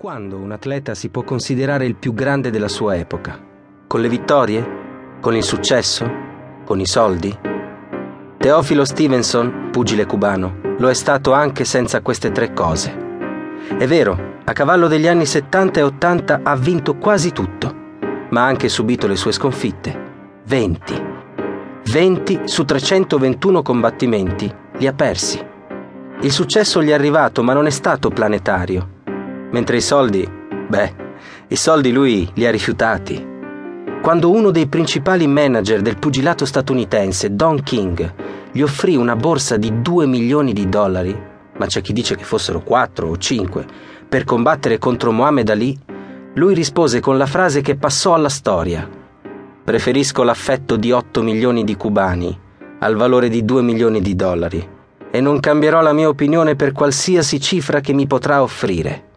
Quando un atleta si può considerare il più grande della sua epoca? Con le vittorie? Con il successo? Con i soldi? Teofilo Stevenson, pugile cubano, lo è stato anche senza queste tre cose. È vero, a cavallo degli anni 70 e 80 ha vinto quasi tutto, ma ha anche subito le sue sconfitte. 20. 20 su 321 combattimenti li ha persi. Il successo gli è arrivato, ma non è stato planetario Mentre i soldi, beh, i soldi lui li ha rifiutati. Quando uno dei principali manager del pugilato statunitense, Don King, gli offrì una borsa di 2 milioni di dollari, ma c'è chi dice che fossero 4 o 5, per combattere contro Muhammad Ali, lui rispose con la frase che passò alla storia. Preferisco l'affetto di 8 milioni di cubani al valore di 2 milioni di dollari e non cambierò la mia opinione per qualsiasi cifra che mi potrà offrire.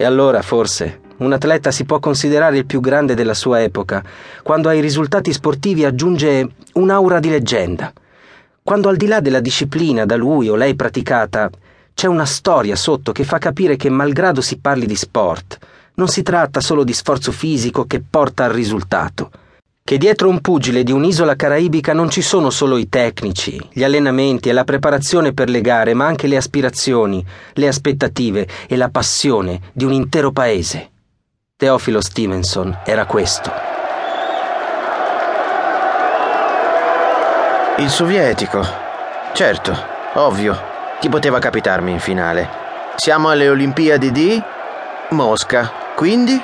E allora, forse, un atleta si può considerare il più grande della sua epoca, quando ai risultati sportivi aggiunge un'aura di leggenda, quando al di là della disciplina da lui o lei praticata, c'è una storia sotto che fa capire che malgrado si parli di sport, non si tratta solo di sforzo fisico che porta al risultato, che dietro un pugile di un'isola caraibica non ci sono solo i tecnici, gli allenamenti e la preparazione per le gare, ma anche le aspirazioni, le aspettative e la passione di un intero paese. Teofilo Stevenson era questo. Il sovietico. Certo, ovvio. Chi poteva capitarmi in finale? Siamo alle Olimpiadi di Mosca, quindi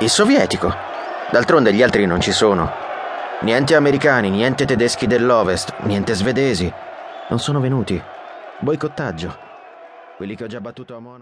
il sovietico. D'altronde gli altri non ci sono. Niente americani, niente tedeschi dell'Ovest, niente svedesi. Non sono venuti. Boicottaggio. Quelli che ho già battuto a Monaco.